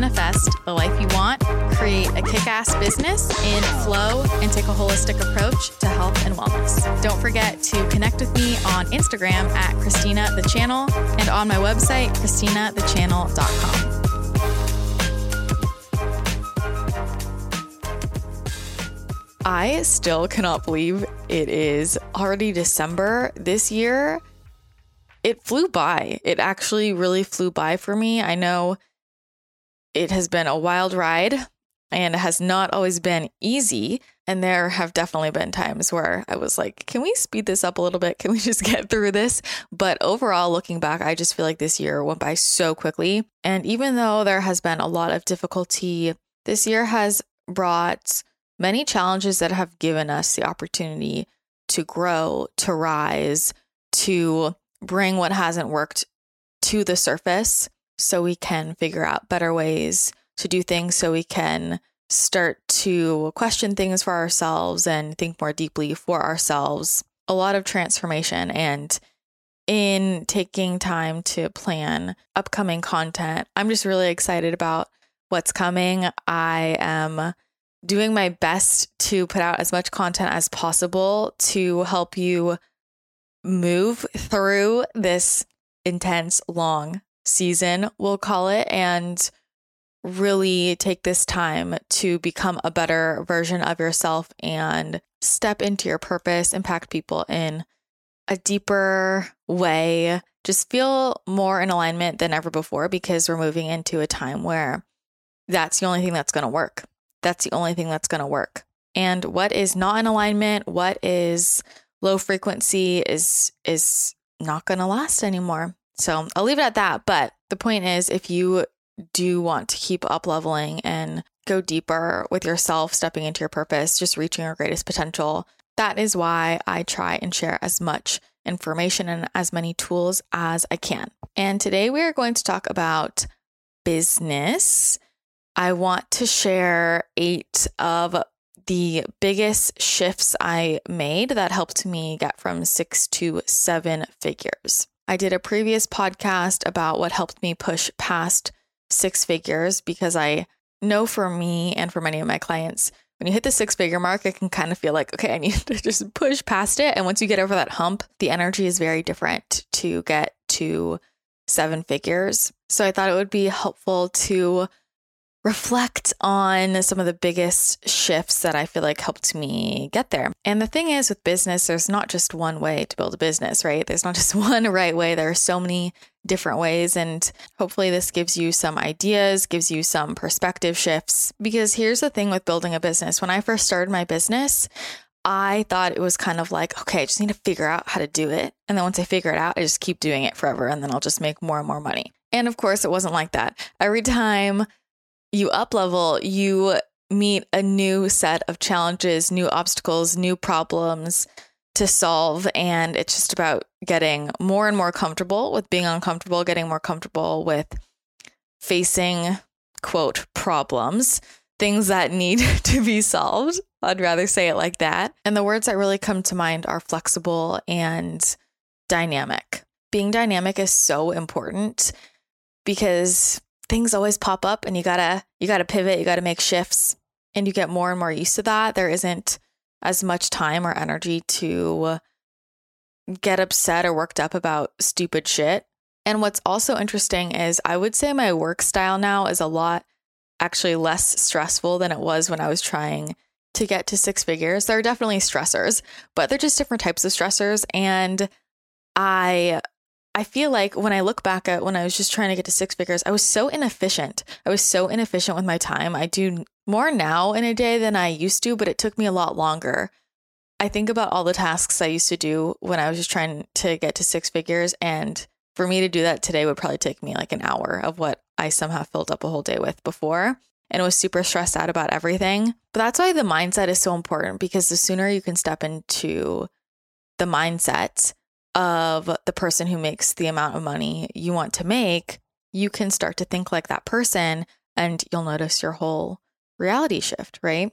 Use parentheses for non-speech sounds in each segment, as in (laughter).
manifest the life you want, create a kick ass business in flow, and take a holistic approach to health and wellness. Don't forget to connect with me on Instagram at Christina the Channel and on my website, ChristinaTheChannel.com. I still cannot believe it is already December this year. It flew by. It actually really flew by for me. I know it has been a wild ride and it has not always been easy. And there have definitely been times where I was like, can we speed this up a little bit? Can we (laughs) just get through this? But overall, looking back, I just feel like this year went by so quickly. And even though there has been a lot of difficulty, this year has brought many challenges that have given us the opportunity to grow, to rise, to bring what hasn't worked to the surface so we can figure out better ways to do things so we can start to question things for ourselves and think more deeply for ourselves. A lot of transformation and in taking time to plan upcoming content. I'm just really excited about what's coming. I am doing my best to put out as much content as possible to help you move through this intense, long season, we'll call it, and really take this time to become a better version of yourself and step into your purpose, impact people in a deeper way, just feel more in alignment than ever before because we're moving into a time where that's the only thing that's going to work. That's the only thing that's going to work. And what is not in alignment, what is low frequency is is not going to last anymore. So, I'll leave it at that, but the point is if you do want to keep up leveling and go deeper with yourself, stepping into your purpose, just reaching your greatest potential, that is why I try and share as much information and as many tools as I can. And today we are going to talk about business I want to share eight of the biggest shifts I made that helped me get from six to seven figures. I did a previous podcast about what helped me push past six figures because I know for me and for many of my clients, when you hit the six figure mark, it can kind of feel like, okay, I need (laughs) to just push past it. And once you get over that hump, the energy is very different to get to seven figures. So I thought it would be helpful to reflect on some of the biggest shifts that I feel like helped me get there. And the thing is with business, there's not just one way to build a business, right? There's not (laughs) just one right way. There are so many different ways. And hopefully, this gives you some ideas, gives you some perspective shifts. Because here's the thing with building a business when I first started my business, I thought it was kind of like, okay, I just need to figure out how to do it. And then once I figure it out, I just keep doing it forever and then I'll just make more and more money. And of course, it wasn't like that. Every time you up level, you meet a new set of challenges, new obstacles, new problems to solve. And it's just about getting more and more comfortable with being uncomfortable, getting more comfortable with facing, quote, problems, things that need (laughs) to be solved. I'd rather say it like that. And the words that really come to mind are flexible and dynamic. Being dynamic is so important because things always pop up and you gotta you gotta pivot you gotta make shifts and you get more and more used to that. There isn't as much time or energy to get upset or worked up about stupid shit. And what's also interesting is i would say my work style now is a lot actually less stressful than it was when i was trying to get to six figures. There are definitely stressors but they're just different types of stressors. And i I feel like when I look back at when I was just trying to get to six figures, I was so inefficient. I was so inefficient with my time. I do more now in a day than I used to, but it took me a lot longer. I think about all the tasks I used to do when I was just trying to get to six figures. And for me to do that today would probably take me like an hour of what I somehow filled up a whole day with before. And was super stressed out about everything. But that's why the mindset is so important because the sooner you can step into the mindset of the person who makes the amount of money you want to make, you can start to think like that person and you'll notice your whole reality shift, right?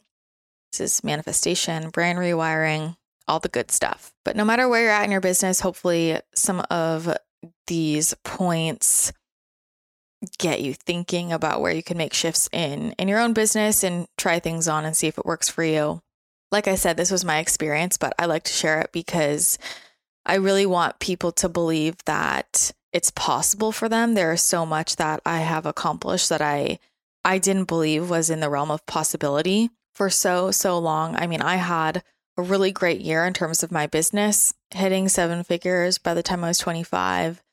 This is manifestation, brain rewiring, all the good stuff. But no matter where you're at in your business, hopefully some of these points get you thinking about where you can make shifts in in your own business and try things on and see if it works for you. Like I said, this was my experience, but I like to share it because I really want people to believe that it's possible for them. There is so much that I have accomplished that I I didn't believe was in the realm of possibility for so so long. I mean, I had a really great year in terms of my business, hitting seven figures by the time I was 25,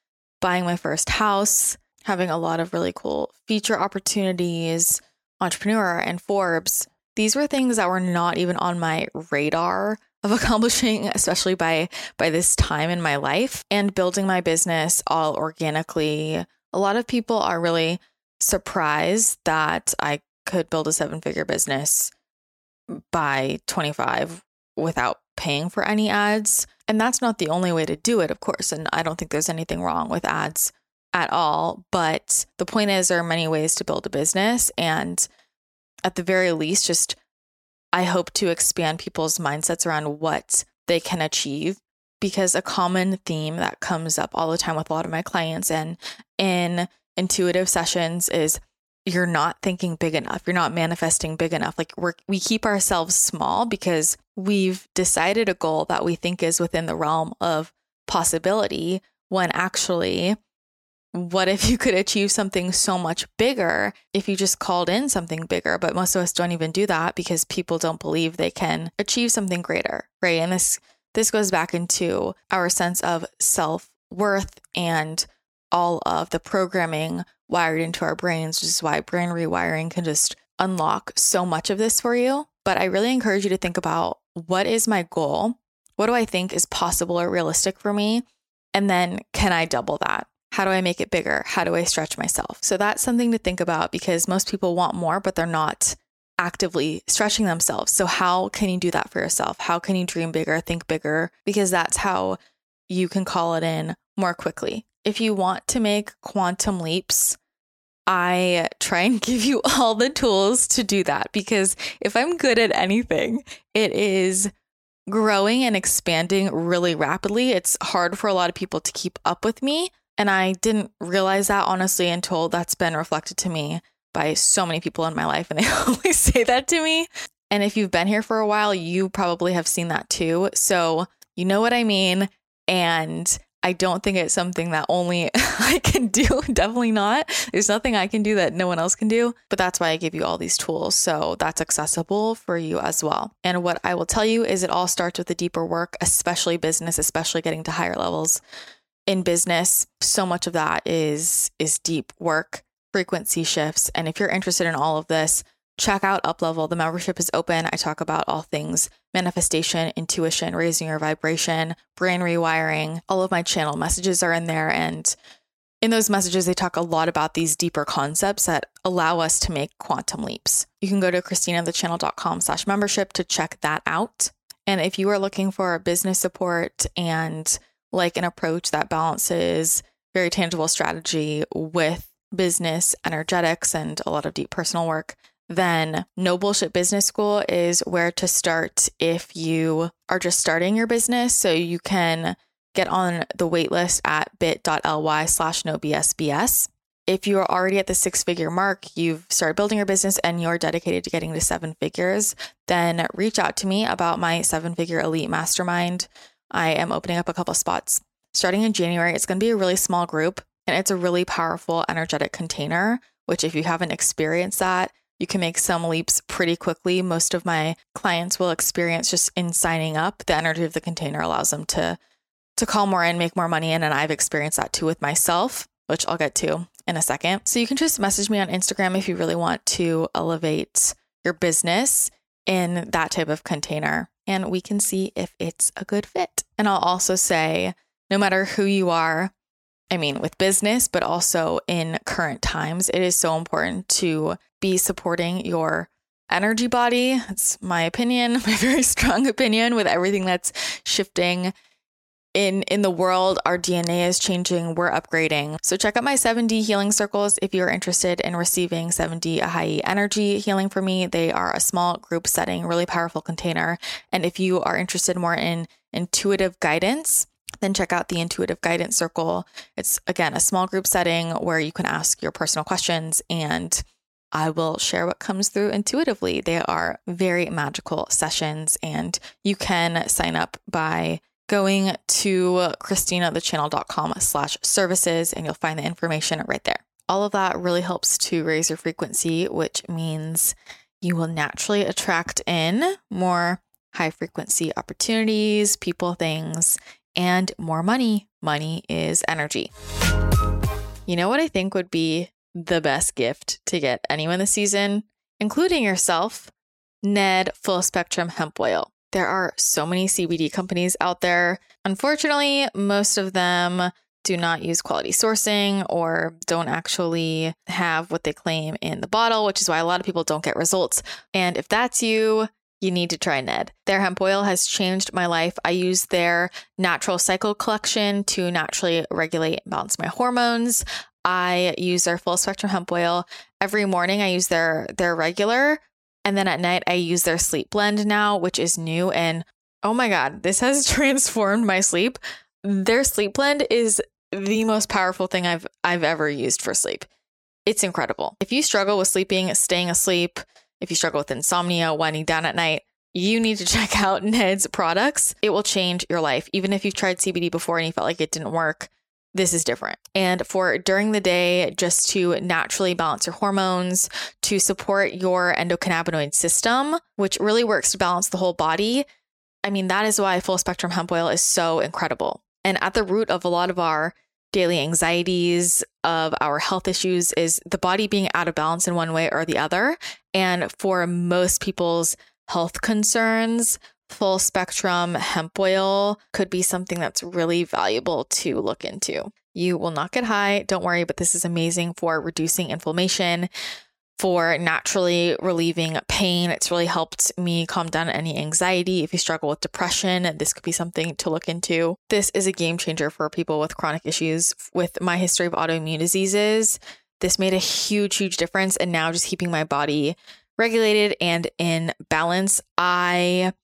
buying my first house, having a lot of really cool feature opportunities, entrepreneur and Forbes. These were things that were not even on my radar of (laughs) accomplishing especially by by this time in my life and building my business all organically. A lot of people are really surprised that i could build a seven figure business by 25 without paying for any ads. And that's not the only way to do it of course and i don't think there's anything wrong with ads at all but the point is there are many ways to build a business and at the very least just I hope to expand people's mindsets around what they can achieve because a common theme that comes up all the time with a lot of my clients and in intuitive sessions is you're not thinking big enough. You're not manifesting big enough. Like we we keep ourselves small because we've decided a goal that we think is within the realm of possibility when actually what if you could achieve something so much bigger if you just called in something bigger? But most of us don't even do that because people don't believe they can achieve something greater, right? And this this goes back into our sense of self-worth and all of the programming wired into our brains, which is why brain rewiring can just unlock so much of this for you. But I really encourage you to think about what is my goal? What do I think is possible or realistic for me? And then can I double that? How do I make it bigger? How do I stretch myself? So that's something to think about because most people want more, but they're not actively stretching themselves. So, how can you do that for yourself? How can you dream bigger, think bigger? Because that's how you can call it in more quickly. If you want to make quantum leaps, I try and (laughs) give you all the tools to do that because if I'm good at anything, it is growing and expanding really rapidly. It's hard for a lot of people to keep up with me. And I didn't realize that honestly until that's been reflected to me by so many people in my life. And they (laughs) always say that to me. And if you've been here for a while, you probably have seen that too. So you know what I mean. And I don't think it's something that only (laughs) I can do. Definitely not. There's nothing I can do that no one else can do. But that's why I give you all these tools. So that's accessible for you as well. And what I will tell you is it all starts with the deeper work, especially business, especially getting to higher levels in business, so much of that is is deep work, frequency shifts. And if you're interested in all of this, check out Uplevel. The membership is open. I talk about all things manifestation, intuition, raising your vibration, brain rewiring. All of my channel messages are in there. And in those messages, they talk a lot about these deeper concepts that allow us to make quantum leaps. You can go to christinathechannel.com slash membership to check that out. And if you are looking for business support and like an approach that balances very tangible strategy with business energetics and a lot of deep personal work, then No Bullshit Business School is where to start if you are just starting your business. So you can get on the waitlist at bit.ly slash no BSBS. If you are already at the six figure mark, you've started building your business and you're dedicated to getting to seven figures, then reach out to me about my seven figure elite mastermind. I am opening up a couple spots starting in January. It's going to be a really small group and it's a really powerful energetic container, which, if you haven't experienced that, you can make some leaps pretty quickly. Most of my clients will experience just in signing up, the energy of the container allows them to to call more in, make more money in, and I've experienced that too with myself, which I'll get to in a second. So you can just message me on Instagram if you really want to elevate your business in that type of container and we can see if it's a good fit. And I'll also say, no matter who you are, I mean, with business, but also in current times, it is so important to be supporting your energy body. It's my opinion, (laughs) my very strong opinion with everything that's shifting in in the world our dna is changing. We're upgrading. So check out my 7d healing circles if you're interested in receiving 7d ahai energy healing for me. They are a small group setting really powerful container. And if you are interested more in intuitive guidance then check out the intuitive guidance circle. It's again a small group setting where you can ask your personal questions and I will share what comes through intuitively. They are very magical sessions, and you can sign up by going to christinathechannel.com slash services and you'll find the information right there. All of that really helps to raise your frequency, which means you will naturally attract in more high frequency opportunities, people, things, and more money. Money is energy. You know what I think would be the best gift to get anyone this season, including yourself? Ned Full Spectrum Hemp Oil. There are so many CBD companies out there. Unfortunately, most of them do not use quality sourcing or don't actually have what they claim in the bottle, which is why a lot of people don't get results. And if that's you, you need to try Ned. Their hemp oil has changed my life. I use their natural cycle collection to naturally regulate and balance my hormones. I use their full spectrum hemp oil every morning. I use their their regular and then at night, I use their sleep blend now, which is new. And oh my God, this has (laughs) transformed my sleep. Their sleep blend is the most powerful thing I've I've ever used for sleep. It's incredible. If you struggle with sleeping, staying asleep, if you struggle with insomnia, winding down at night, you need to (laughs) check out Ned's products. It will change your life. Even if you've tried CBD before and you felt like it didn't work, this is different. And for during the day, just to naturally balance your hormones, to support your endocannabinoid system, which really works to balance the whole body. I mean, that is why full spectrum hemp oil is so incredible. And at the root of a lot of our daily anxieties, of our health issues, is the body being out of balance in one way or the other. And for most people's health concerns, full spectrum hemp oil could be something that's really valuable to look into. You will not get high, don't worry, but this is amazing for reducing inflammation, for naturally relieving pain. It's really helped me calm down any anxiety. If you struggle with depression, this could be something to look into. This is a game changer for people with chronic issues. With my history of autoimmune diseases, this made a huge, huge difference. And now just keeping my body regulated and in balance, I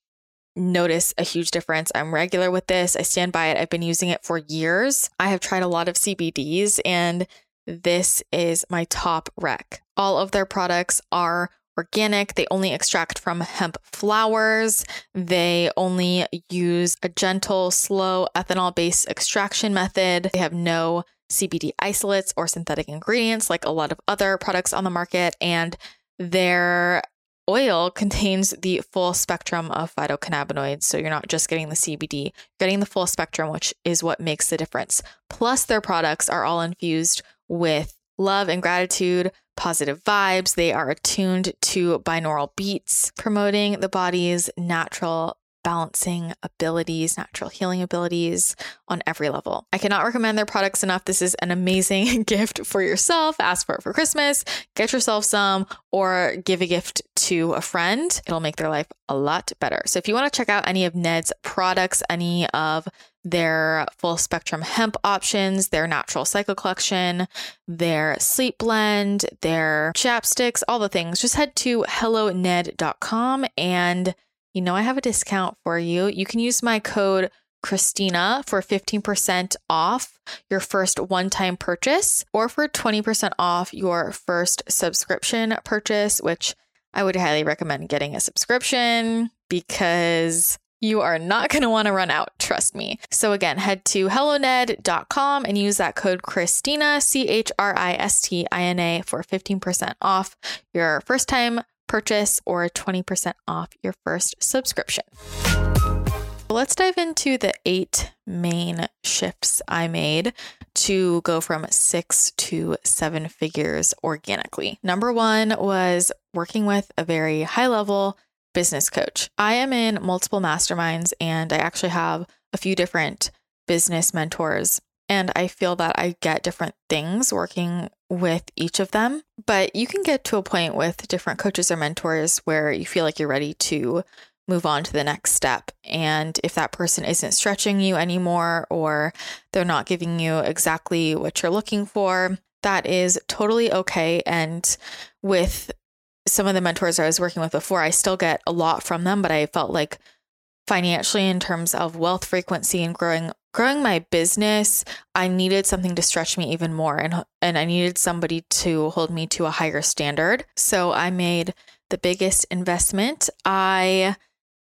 notice a huge difference. I'm regular with this. I stand by it. I've been using it for years. I have tried a lot of CBDs and this is my top rec. All of their products are organic. They only extract from hemp flowers. They only use a gentle, slow ethanol based extraction method. They have no CBD isolates or synthetic ingredients like a lot of other products on the market. And their oil contains the full spectrum of phytocannabinoids. So you're not just getting the CBD, getting the full spectrum, which is what makes the difference. Plus, their products are all infused with love and gratitude, positive vibes. They are attuned to binaural beats, promoting the body's natural balancing abilities, natural healing abilities on every level. I cannot recommend their products enough. This is an amazing (laughs) gift for yourself. Ask for it for Christmas, get yourself some, or give a gift to a friend. It'll make their life a lot better. So if you want to check out any of Ned's products, any of their full spectrum hemp options, their natural cycle collection, their sleep blend, their chapsticks, all the things, just head to helloned.com and you know I have a discount for you. You can use my code Christina for 15% off your first one time purchase or for 20% off your first subscription purchase, which I would highly recommend getting a subscription because you are not going to want to run out, trust me. So again, head to helloned.com and use that code Christina, C H R I S T I N A for 15% off your first time purchase or 20% off your first subscription. Let's dive into the eight main shifts I made to go from six to seven figures organically. Number one was working with a very high level business coach. I am in multiple masterminds and I actually have a few different business mentors and I feel that I get different things working with each of them. But you can get to a point with different coaches or mentors where you feel like you're ready to move on to the next step. And if that person isn't stretching you anymore or they're not giving you exactly what you're looking for, that is totally okay. And with some of the mentors I was working with before, I still get a lot from them, but I felt like financially in terms of wealth frequency and growing growing my business, I needed something to stretch me even more and and I needed somebody to hold me to a higher standard. So I made the biggest investment I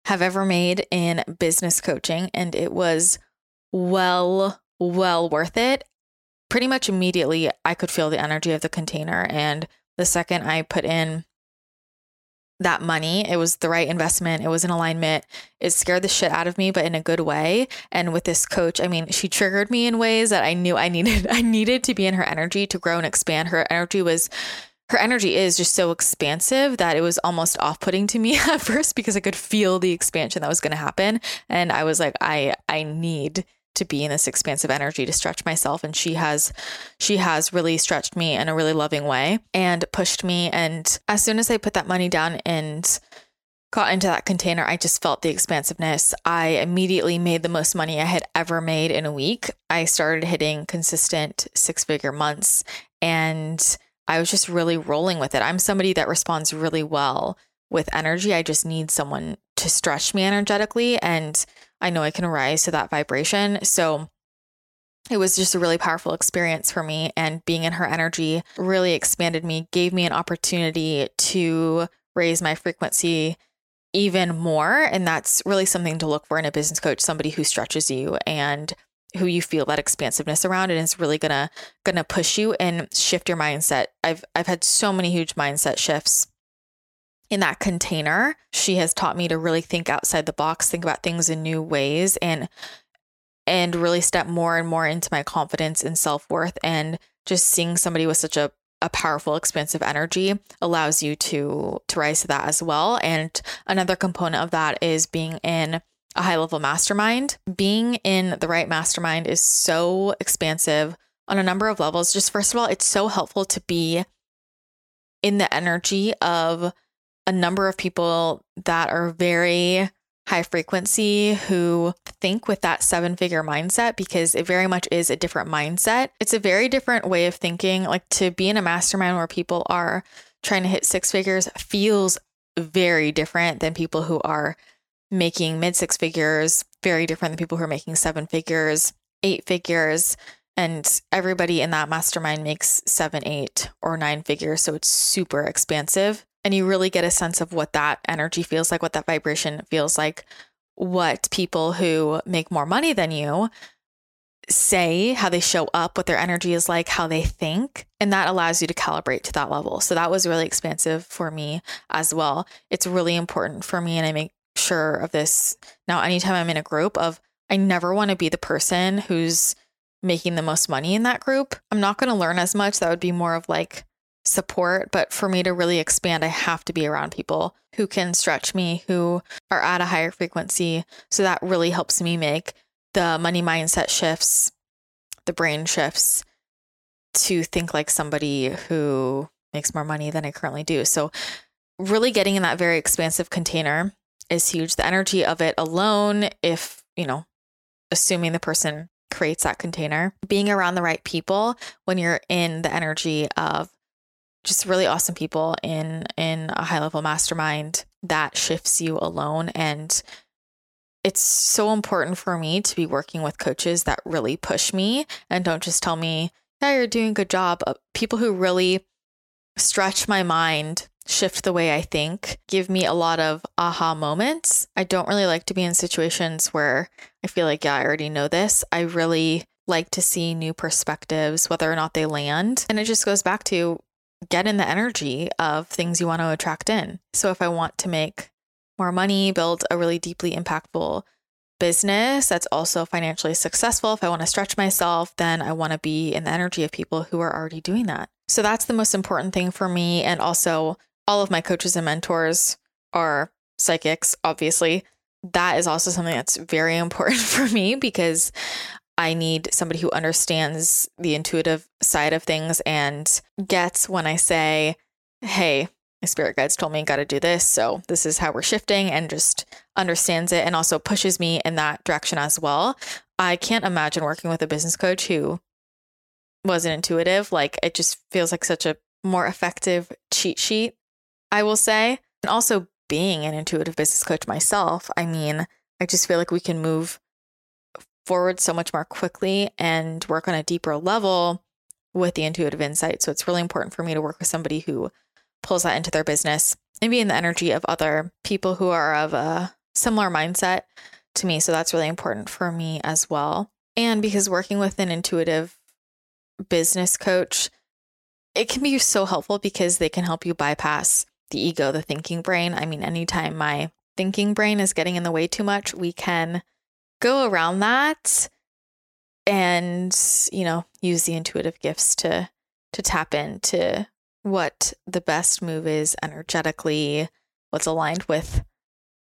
have ever made in business coaching and it was well well worth it. Pretty much immediately I could feel the energy of the container and the second I put in that money. It was the right investment. It was in alignment. It scared the shit out of me, but in a good way. And with this coach, I mean, she triggered me in ways that I knew I needed. (laughs) I needed to be in her energy to grow and expand. Her energy was her energy is just so expansive that it was almost off-putting to me (laughs) at first because I could feel the expansion that was going to happen and I was like I I need to be in this expansive energy to stretch myself and she has she has really stretched me in a really loving way and pushed me. And as soon as I put that money down and got into that container I just felt the expansiveness. I immediately made the most money I had ever made in a week. I started hitting consistent six figure months and I was just really rolling with it. I'm somebody that responds really well with energy. I just need someone to stretch me energetically and I know I can rise to that vibration. So it was just a really powerful experience for me. And being in her energy really expanded me, gave me an opportunity to raise my frequency even more. And that's really something to look for in a business coach somebody who stretches you and who you feel that expansiveness around and is really gonna gonna push you and shift your mindset. I've I've had so many huge mindset shifts in that container. She has taught me to really think outside the box, think about things in new ways and and really step more and more into my confidence and self-worth and just seeing somebody with such a a powerful expansive energy allows you to to rise to that as well and another component of that is being in a high level mastermind being in the right mastermind is so expansive on a number of levels just first of all it's so helpful to be in the energy of a number of people that are very high frequency who think with that seven figure mindset because it very much is a different mindset. It's a very different way of thinking. Like to be in a mastermind where people are trying to hit six figures feels very different than people who are making mid six figures, very different than people who are making seven figures, eight figures. And everybody in that mastermind makes seven, eight, or nine figures. So it's super expansive and you really get a sense of what that energy feels like, what that vibration feels like, what people who make more money than you say, how they show up, what their energy is like, how they think. And that allows you to calibrate to that level. So that was really expansive for me as well. It's really important for me. And I make sure of this now, anytime I'm in a group of, I never want to be the person who's making the most money in that group. I'm not going to learn as much. That would be more of like, support, but for me to really expand, I have to be around people who can stretch me, who are at a higher frequency. So that really helps me make the money mindset shifts, the brain shifts to think like somebody who makes more money than I currently do. So, really getting in that very expansive container is huge. The energy of it alone, if, you know, assuming the person creates that container, being around the right people when you're in the energy of just really awesome people in in a high level mastermind that shifts you alone. And it's so important for me to be working with coaches that really push me and don't just tell me yeah you're doing a good job. Uh, people who really stretch my mind shift the way i think give me a lot of aha moments i don't really like to be in situations where i feel like yeah i already know this i really like to see new perspectives whether or not they land and it just goes back to get in the energy of things you want to attract in. So if I want to make more money, build a really deeply impactful business that's also financially successful, if I want to stretch myself, then I want to be in the energy of people who are already doing that. So that's the most important thing for me. And also, all of my coaches and mentors are psychics, obviously. That is also something that's very (laughs) important for me because I need somebody who understands the intuitive side of things and gets when I say, hey, my spirit guides told me, you got to do this. So this is how we're shifting and just understands it and also pushes me in that direction as well. I can't imagine working with a business coach who wasn't intuitive. Like it just feels like such a more effective cheat sheet, I will say. And also being an intuitive business coach myself, I mean, I just feel like we can move forward so much more quickly and work on a deeper level with the intuitive insight. So it's really important for me to work with somebody who pulls that into their business and be in the energy of other people who are of a similar mindset to me. So that's really important for me as well. And because working with an intuitive business coach, it can be so helpful because they can help you bypass the ego, the thinking brain. I mean, anytime my thinking brain is getting in the way too much, we can go around that and, you know, use the intuitive gifts to to tap into what the best move is energetically, what's aligned with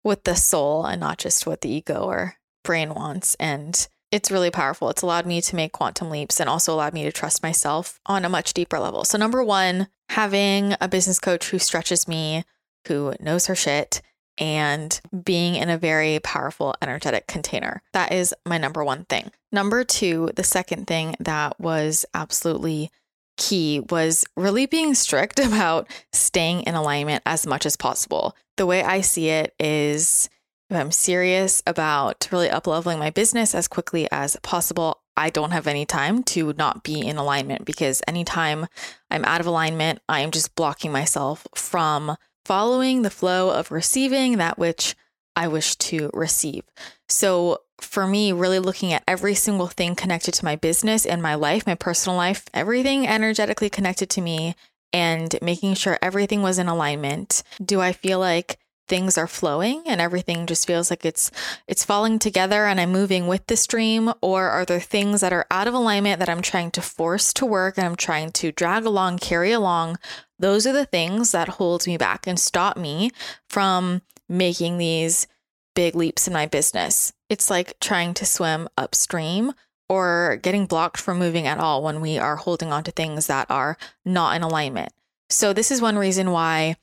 with the soul and not just what the ego or brain wants. And it's really powerful. It's allowed me to make quantum leaps and also allowed me to trust myself on a much deeper level. So, number one, having a business coach who stretches me, who knows her shit, and being in a very powerful energetic container. That is my number one thing. Number two, the second thing that was absolutely key was really being strict (laughs) about staying in alignment as much as possible. The way I see it is if I'm serious about really upleveling my business as quickly as possible, I don't have any time to not be in alignment because anytime I'm out of alignment, I am just blocking myself from following the flow of receiving that which I wish to receive. So, for me, really looking at every single thing connected to my business and my life, my personal life, everything energetically connected to me, and making sure everything was in alignment. Do I feel like things are flowing and everything just feels like it's it's falling together and I'm moving with the stream or are there things that are out of alignment that I'm trying to force to work and I'm trying to drag along, carry along those are the things that hold me back and stop me from making these big leaps in my business. It's like trying to swim upstream or getting blocked from moving at all when we are holding on to things that are not in alignment. So, this is one reason why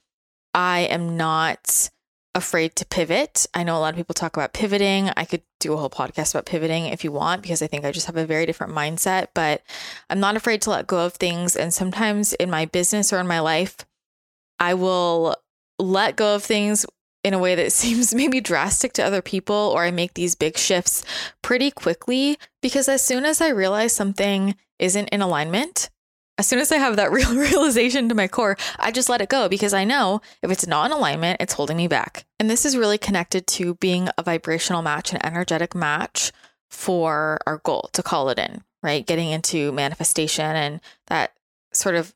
I am not afraid to pivot. I know a lot of people talk about pivoting. I could do a whole podcast about pivoting if you want, because I think I just have a very different mindset, but I'm not afraid to let go of things. And sometimes in my business or in my life, I will let go of things in a way that (laughs) seems maybe drastic to other people, or I make these big shifts pretty quickly because as soon as I realize something isn't in alignment, as soon as I have that (laughs) real realization to my core, I just let it go because I know if it's not in alignment, it's holding me back. And this is really connected to being a vibrational match, an energetic match for our goal to call it in, right? Getting into manifestation and that sort of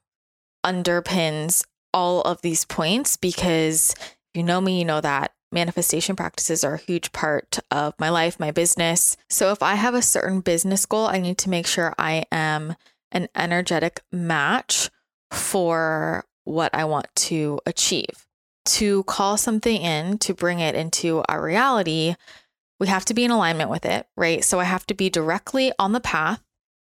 underpins all of these points because you know me, you know that manifestation practices are a huge part of my life, my business. So if I have a certain business goal, I need to make sure I am an energetic match for what I want to achieve. To call something in, to bring it into our reality, we have to be in alignment with it, right? So I have to be directly on the path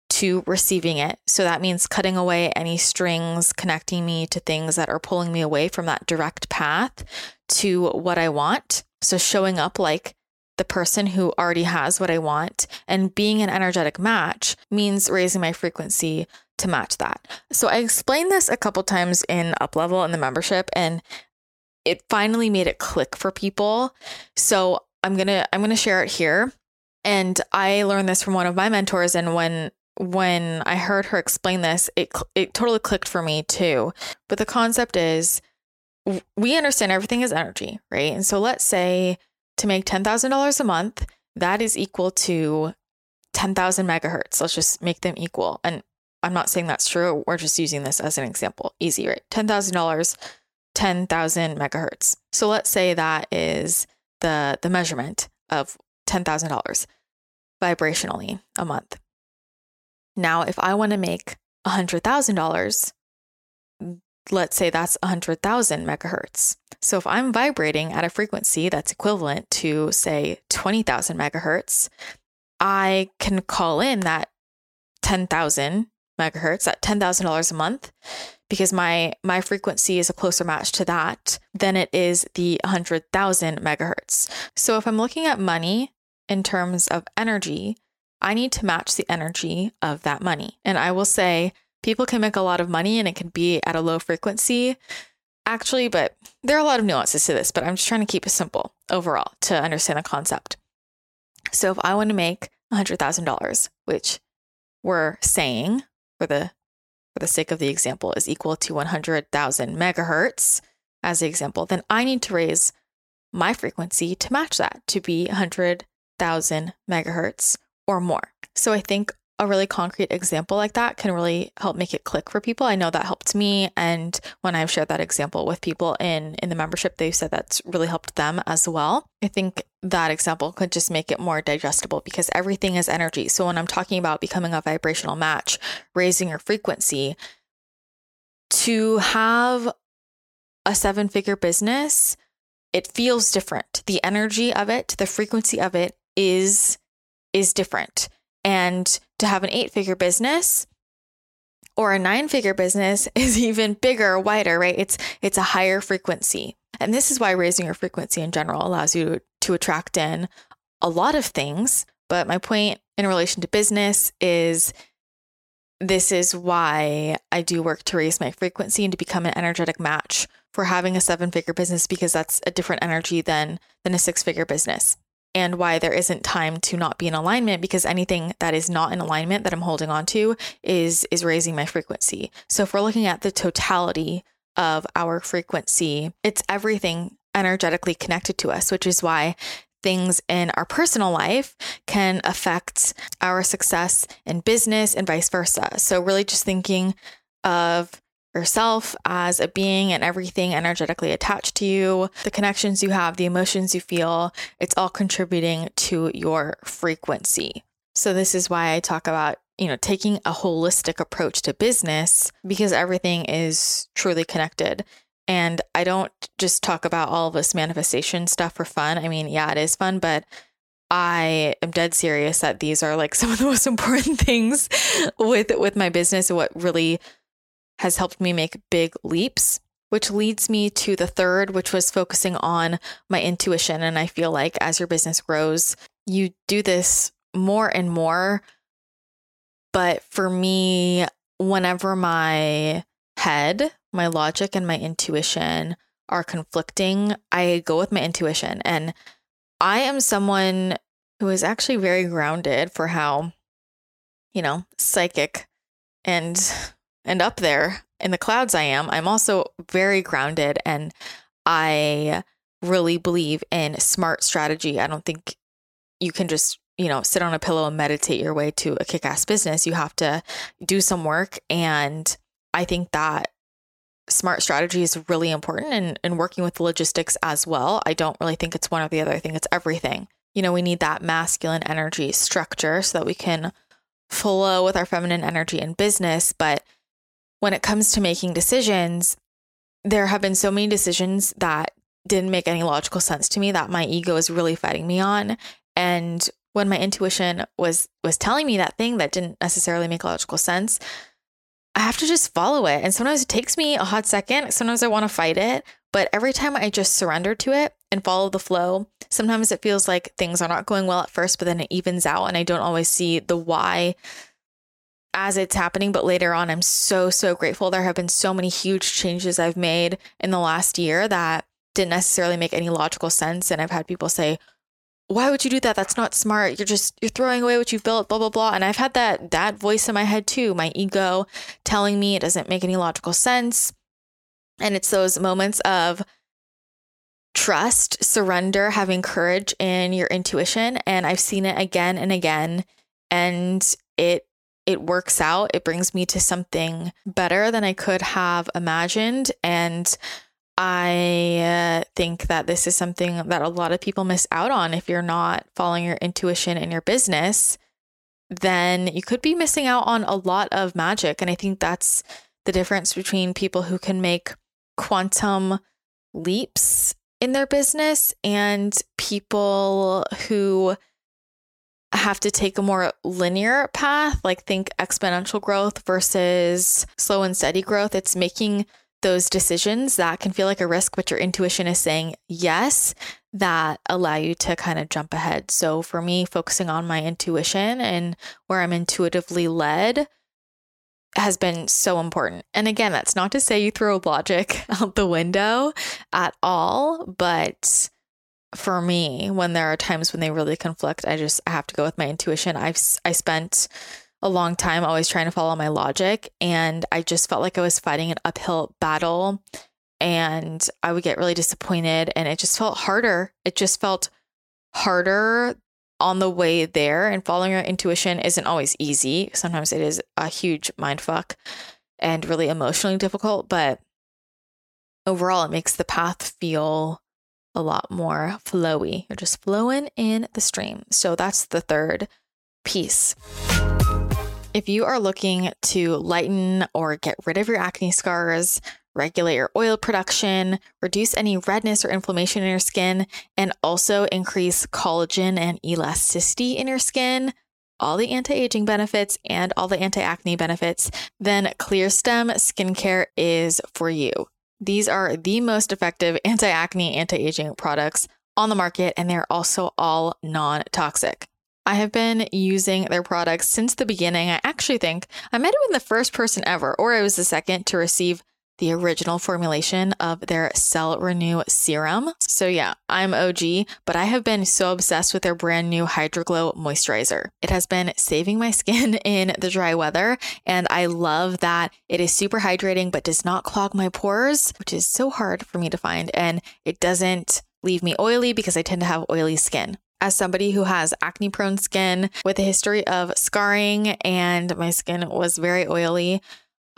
to receiving it. So that means cutting away any strings connecting me to things that are pulling me away from that direct path to what I want. So showing up like the person who already has what I want. And being an energetic match means raising my frequency to match that. So I explained this a couple times in Uplevel in the membership, and it finally made it click for people. So I'm gonna I'm gonna share it here. And I learned this from one of my mentors, and when when I heard her explain this, it it totally clicked for me too. But the concept is we understand everything is energy, right? And so let's say to make $10,000 a month, that is equal to 10,000 megahertz. Let's just make them equal. And I'm not saying that's true. We're just using this as an example. Easy, right? $10,000, 10,000 megahertz. So let's say that is the the measurement of $10,000 vibrationally a month. Now, if I want to make $100,000, let's say that's 100,000 megahertz. So if I'm vibrating at a frequency that's equivalent to, say, 20,000 megahertz, I can call in that 10,000 megahertz, that $10,000 a month, because my my frequency is a closer match to that than it is the 100,000 megahertz. So if I'm looking at money in terms of energy, I need to match the energy of that money. And I will say people can make a lot of money and it can be at a low frequency actually, but there are a lot of nuances to this, but I'm just trying to keep it simple overall to understand the concept. So if I want to make $100,000, which we're saying for the for the sake of the example is equal to 100,000 megahertz as the example, then I need to raise my frequency to match that to be 100,000 megahertz or more. So I think a really concrete example like that can really help make it click for people. I know that helped me and when I've shared that example with people in in the membership they've said that's really helped them as well. I think that example could just make it more digestible because everything is energy. So when I'm talking about becoming a vibrational match, raising your frequency to have a seven-figure business, it feels different. The energy of it, the frequency of it is is different. And to have an eight figure business or a nine figure business (laughs) is even bigger, wider, right? It's it's a higher frequency. And this is why raising your frequency in general allows you to attract in a lot of things. But my point in relation to business is this is why I do work to raise my frequency and to become an energetic match for having a seven figure business because that's a different energy than than a six figure business and why there isn't time to not be in alignment because anything that is not in alignment that I'm holding on to is is raising my frequency. So if we're looking at the totality of our frequency, it's everything energetically connected to us, which is why things in our personal life can affect our success in business and vice versa. So really just thinking of yourself as a being and everything energetically attached to you, the connections you have, the emotions you feel, it's all contributing to your frequency. So, this is why I talk about, you know, taking a holistic approach to business because everything is truly connected. And I don't just talk about all of this manifestation stuff for fun. I mean, yeah, it is fun, but I am dead serious that these are like (laughs) some of the most important things with with my business and what really has helped me make big leaps, which leads me to the third, which was focusing on my intuition. And I feel like as your business grows, you do this more and more. But for me, whenever my head, my logic, and my intuition are conflicting, I go with my intuition. And I am someone who is actually very grounded for how, you know, psychic and and up there in the clouds I am, I'm also very grounded and I really believe in smart strategy. I don't think you can just, you know, sit on a pillow and meditate your way to a kick ass business. You have to do some work. And I think that smart strategy is really important and, and working with logistics as well. I don't really think it's one or the other. I think it's everything. You know, we need that masculine energy structure so that we can flow with our feminine energy in business. But when it comes to making decisions, there have been so many decisions that didn't make any logical sense to me that my ego is really fighting me on. And when my intuition was was telling me that thing that didn't necessarily make logical sense, I have to just follow it. And sometimes it takes me a hot second. Sometimes I want to fight it. But every time I just surrender to it and follow the flow, sometimes it feels like things are not going well at first, but then it evens out. And I don't always see the why as it's happening, but later on, I'm so, so grateful. There have been so many huge changes I've made in the last year that didn't necessarily make any logical sense. And I've had people say, why would you do that? That's not smart. You're just you're throwing away what you've built, blah blah blah. And I've had that that voice in my head too, my ego telling me it doesn't make any logical sense. And it's those moments of trust, surrender, having courage in your intuition. And I've seen it again and again. And it it works out. It brings me to something better than I could have imagined. And I uh, think that this is something that a lot of people miss out on. If you're not following your intuition in your business, then you could be missing out on a lot of magic. And I think that's the difference between people who can make quantum leaps in their business and people who have to take a more linear path, like think exponential growth versus slow and steady growth. It's making those decisions that can feel like a risk, but your intuition is saying yes, that allow you to kind of jump ahead. So for me, focusing on my intuition and where I'm intuitively led has been so important. And again, that's not to say you throw logic (laughs) out the window at all, but for me, when there are times when they really conflict, I just I have to go with my intuition. I've I spent a long time always trying to follow my logic and I just felt like I was fighting an uphill battle and I would get really disappointed and it just felt harder. It just felt harder on the way there and following your intuition isn't always easy. Sometimes it is a huge mind fuck and really emotionally difficult, but overall it makes the path feel a lot more flowy. You're just flowing in the stream. So that's the third piece. If you are looking to lighten or get rid of your acne scars, regulate your oil production, reduce any redness or inflammation in your skin, and also increase collagen and elasticity in your skin, all the anti aging benefits and all the anti acne benefits, then ClearStem skincare is for you. These are the most effective anti acne, anti aging products on the market, and they're also all non toxic. I have been using their products since the beginning. I actually think I might have been the first person ever, or I was the second to receive the original formulation of their Cell Renew serum. So, yeah, I'm OG, but I have been so obsessed with their brand new Hydroglow moisturizer. It has been saving my (laughs) skin in the dry weather, and I love that it is super hydrating but does not clog my pores, which is so hard for me to find, and it doesn't leave me oily because I tend to have oily skin as somebody who has acne prone skin with a history of scarring and my skin was very oily,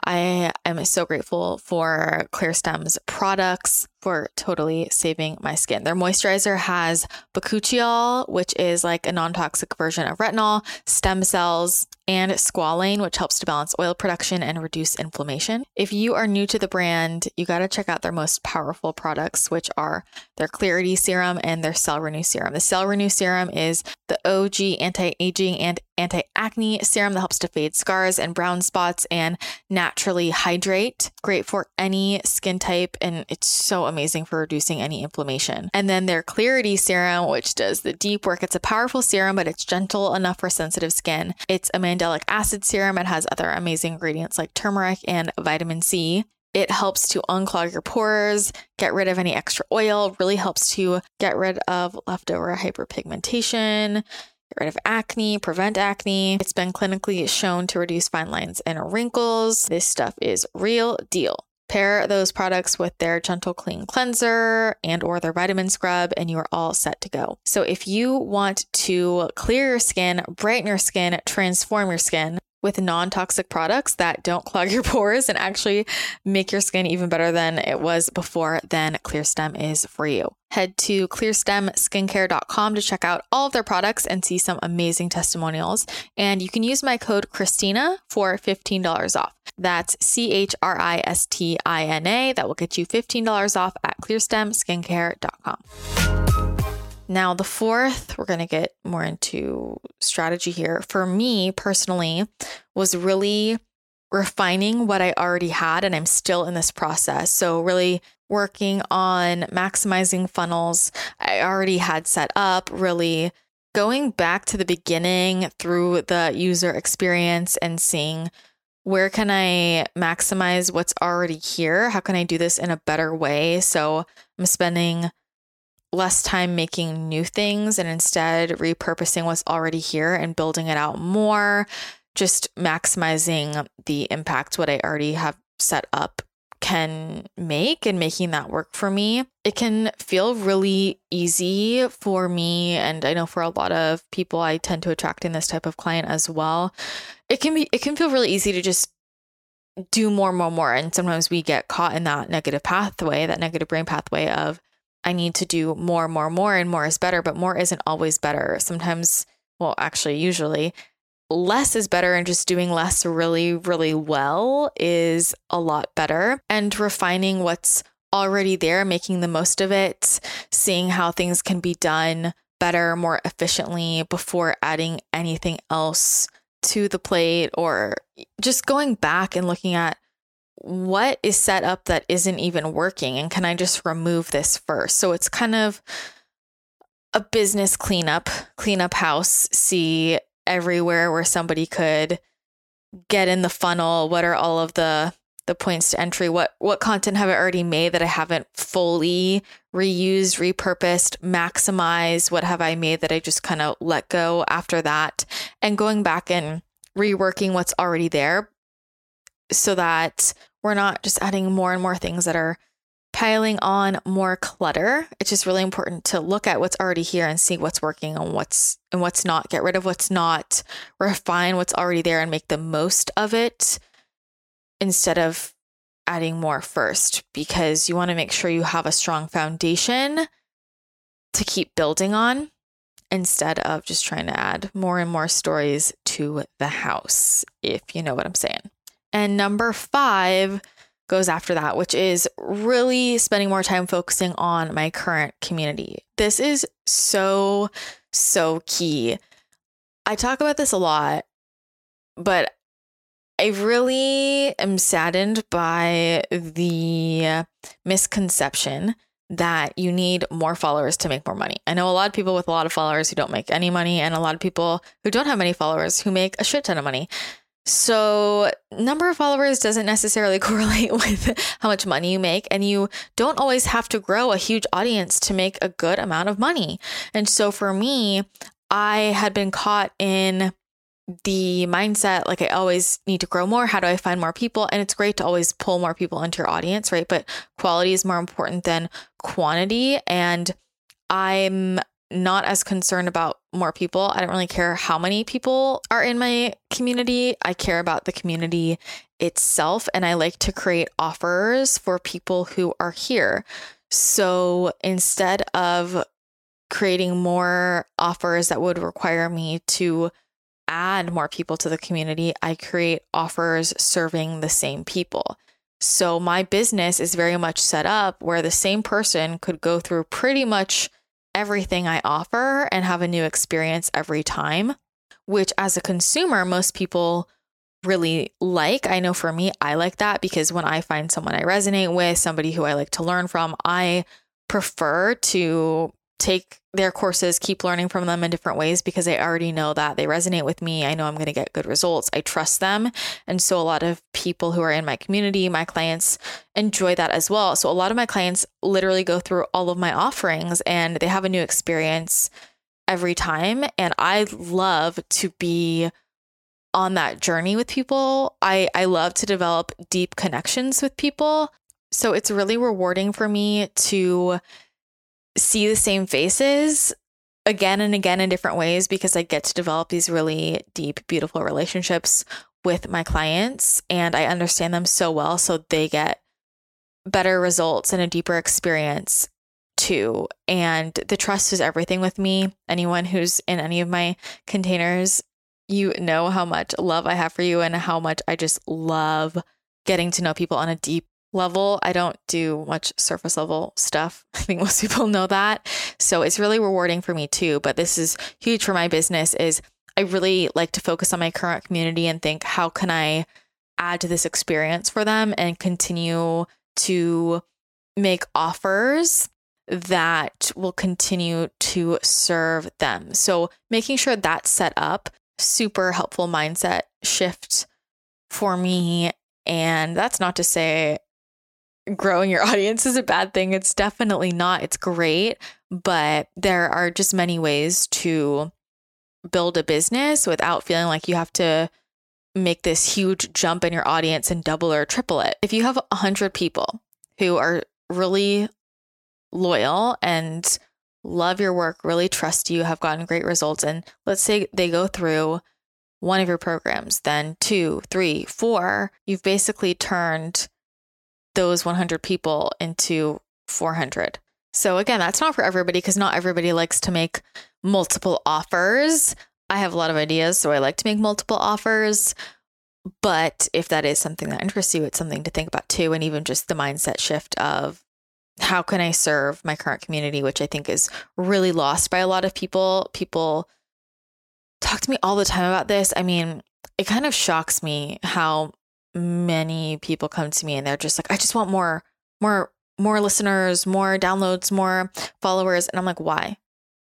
I am so grateful for ClearStem's products for totally saving my skin. Their moisturizer has bakuchiol, which is like a non toxic version of retinol, stem cells, and squalane, which helps to balance oil production and reduce inflammation. If you are new to the brand, you got to check out their most powerful products, which are their Clarity Serum and their Cell Renew Serum. The Cell Renew Serum is the OG anti aging and anti acne serum that helps to fade scars and brown spots and naturally hydrate. Great for any skin type, and it's so amazing for reducing any inflammation. And then their Clarity Serum, which does the deep work. It's a powerful serum, but it's gentle enough for sensitive skin. It's a mandelic acid serum. It has other amazing ingredients like turmeric and vitamin C. It helps to unclog your pores, get rid of any extra oil, really helps to get rid of leftover hyperpigmentation, get rid of acne, prevent acne. It's been clinically shown to reduce fine lines and wrinkles. This stuff is real deal. Pair those products with their gentle clean cleanser and or their vitamin scrub and you are all set to go. So if you want to clear your skin, brighten your skin, transform your skin, with non toxic products that don't clog your (laughs) pores and actually make your skin even better than it was before, then ClearStem is for you. Head to clearstemskincare.com to check out all of their products and see some amazing testimonials. And you can use my code Christina for $15 off. That's C H R I S T I N A. That will get you $15 off at clearstemskincare.com. Now, the fourth, we're going to get more into strategy here. For me personally, was really refining what I already had, and I'm still in this process. So, really working on maximizing funnels I already had set up, really going back to the beginning through the user experience and seeing where can I maximize what's already here? How can I do this in a better way? So, I'm spending less time making new things and instead repurposing what's already here and building it out more, just maximizing the impact what I already have set up can make and making that work for me. It can feel really easy for me and I know for a lot of people I tend to attract in this type of client as well. It can be it can feel really easy to just do more more more and sometimes we get caught in that negative pathway, that negative brain pathway of I need to do more, more, more, and more is better, but more isn't always better. Sometimes, well, actually, usually, less is better, and just doing less really, really well is a lot better. And refining what's already there, making the most of it, seeing how things can be done better, more efficiently before adding anything else to the plate or just going back and looking at what is set up that isn't even working and can I just remove this first? So it's kind of a business cleanup, cleanup house, see everywhere where somebody could get in the funnel. What are all of the the points to entry? What what content have I already made that I haven't fully reused, repurposed, maximized? What have I made that I just kind of let go after that? And going back and reworking what's already there so that we're not just adding more and more things that are piling on more clutter. It's just really important to look at what's already here and see what's working and what's and what's not. Get rid of what's not, refine what's already there and make the most of it instead of adding more first because you want to make sure you have a strong foundation to keep building on instead of just trying to add more and more stories to the house, if you know what I'm saying. And number five goes after that, which is really spending more time focusing on my current community. This is so, so key. I talk about this a lot, but I really am saddened by the misconception that you need more followers to make more money. I know a lot of people with a lot of followers who don't make any money, and a lot of people who don't have many followers who make a shit ton of money. So, number of followers doesn't necessarily (laughs) correlate with how much money you make, and you don't always have to grow a huge audience to make a good amount of money. And so, for me, I had been caught in the mindset like I always need to grow more. How do I find more people? And it's great to always pull more people into your audience, right? But quality is more important than quantity. And I'm not as concerned about more people. I don't really care how many people are in my community. I care about the community itself. And I like to create offers for people who are here. So instead of creating more offers that would require me to add more people to the community, I create offers serving the same people. So my business is very much set up where the same person could go through pretty much everything I offer and have a new experience every time, which as a consumer, most people really like. I know for me, I like that because when I find someone I resonate with, somebody who I like to learn from, I prefer to take their courses, keep learning from them in different ways because I already know that they resonate with me. I know I'm going to get good results. I trust them. And so a lot of people who are in my community, my clients enjoy that as well. So a lot of my clients literally go through all of my offerings and they have a new experience every time. And I love to be on that journey with people. I, I love to develop deep connections with people. So it's really rewarding for me to see the same faces again and again in different ways because I get to develop these really deep, beautiful relationships with my clients and I understand them so well. So they get better results and a deeper experience too. And the trust is everything with me. Anyone who's in any of my containers, you know how much love I have for you and how much I just love getting to know people on a deep level. I don't do much surface level stuff. (laughs) I think most people know that. So it's really rewarding for me too, but this is huge for my business is I really like to focus on my current community and think how can I add to this experience for them and continue to make offers that will continue to serve them. So making sure that's set up, super helpful mindset shift for me. And that's not to say growing your (laughs) audience is a bad thing. It's definitely not. It's great, but there are just many ways to build a business without feeling like you have to make this huge jump in your audience and double or triple it. If you have 100 people who are really loyal and love your work, really trust you, have gotten great results, and let's say they go through one of your programs, then two, three, four, you've basically turned those 100 people into 400. So again, that's not for everybody because not everybody likes to make multiple offers. I have a lot of ideas, so I like to make multiple offers. But if that is something that interests you, it's something to think about too. And even just the mindset shift of how can I serve my current community, which I think is really lost by a lot of people. People talk to me all the time about this. I mean, it kind of shocks me how many people come to me and they're just like, I just want more, more, more listeners, more downloads, more followers. And I'm like, why?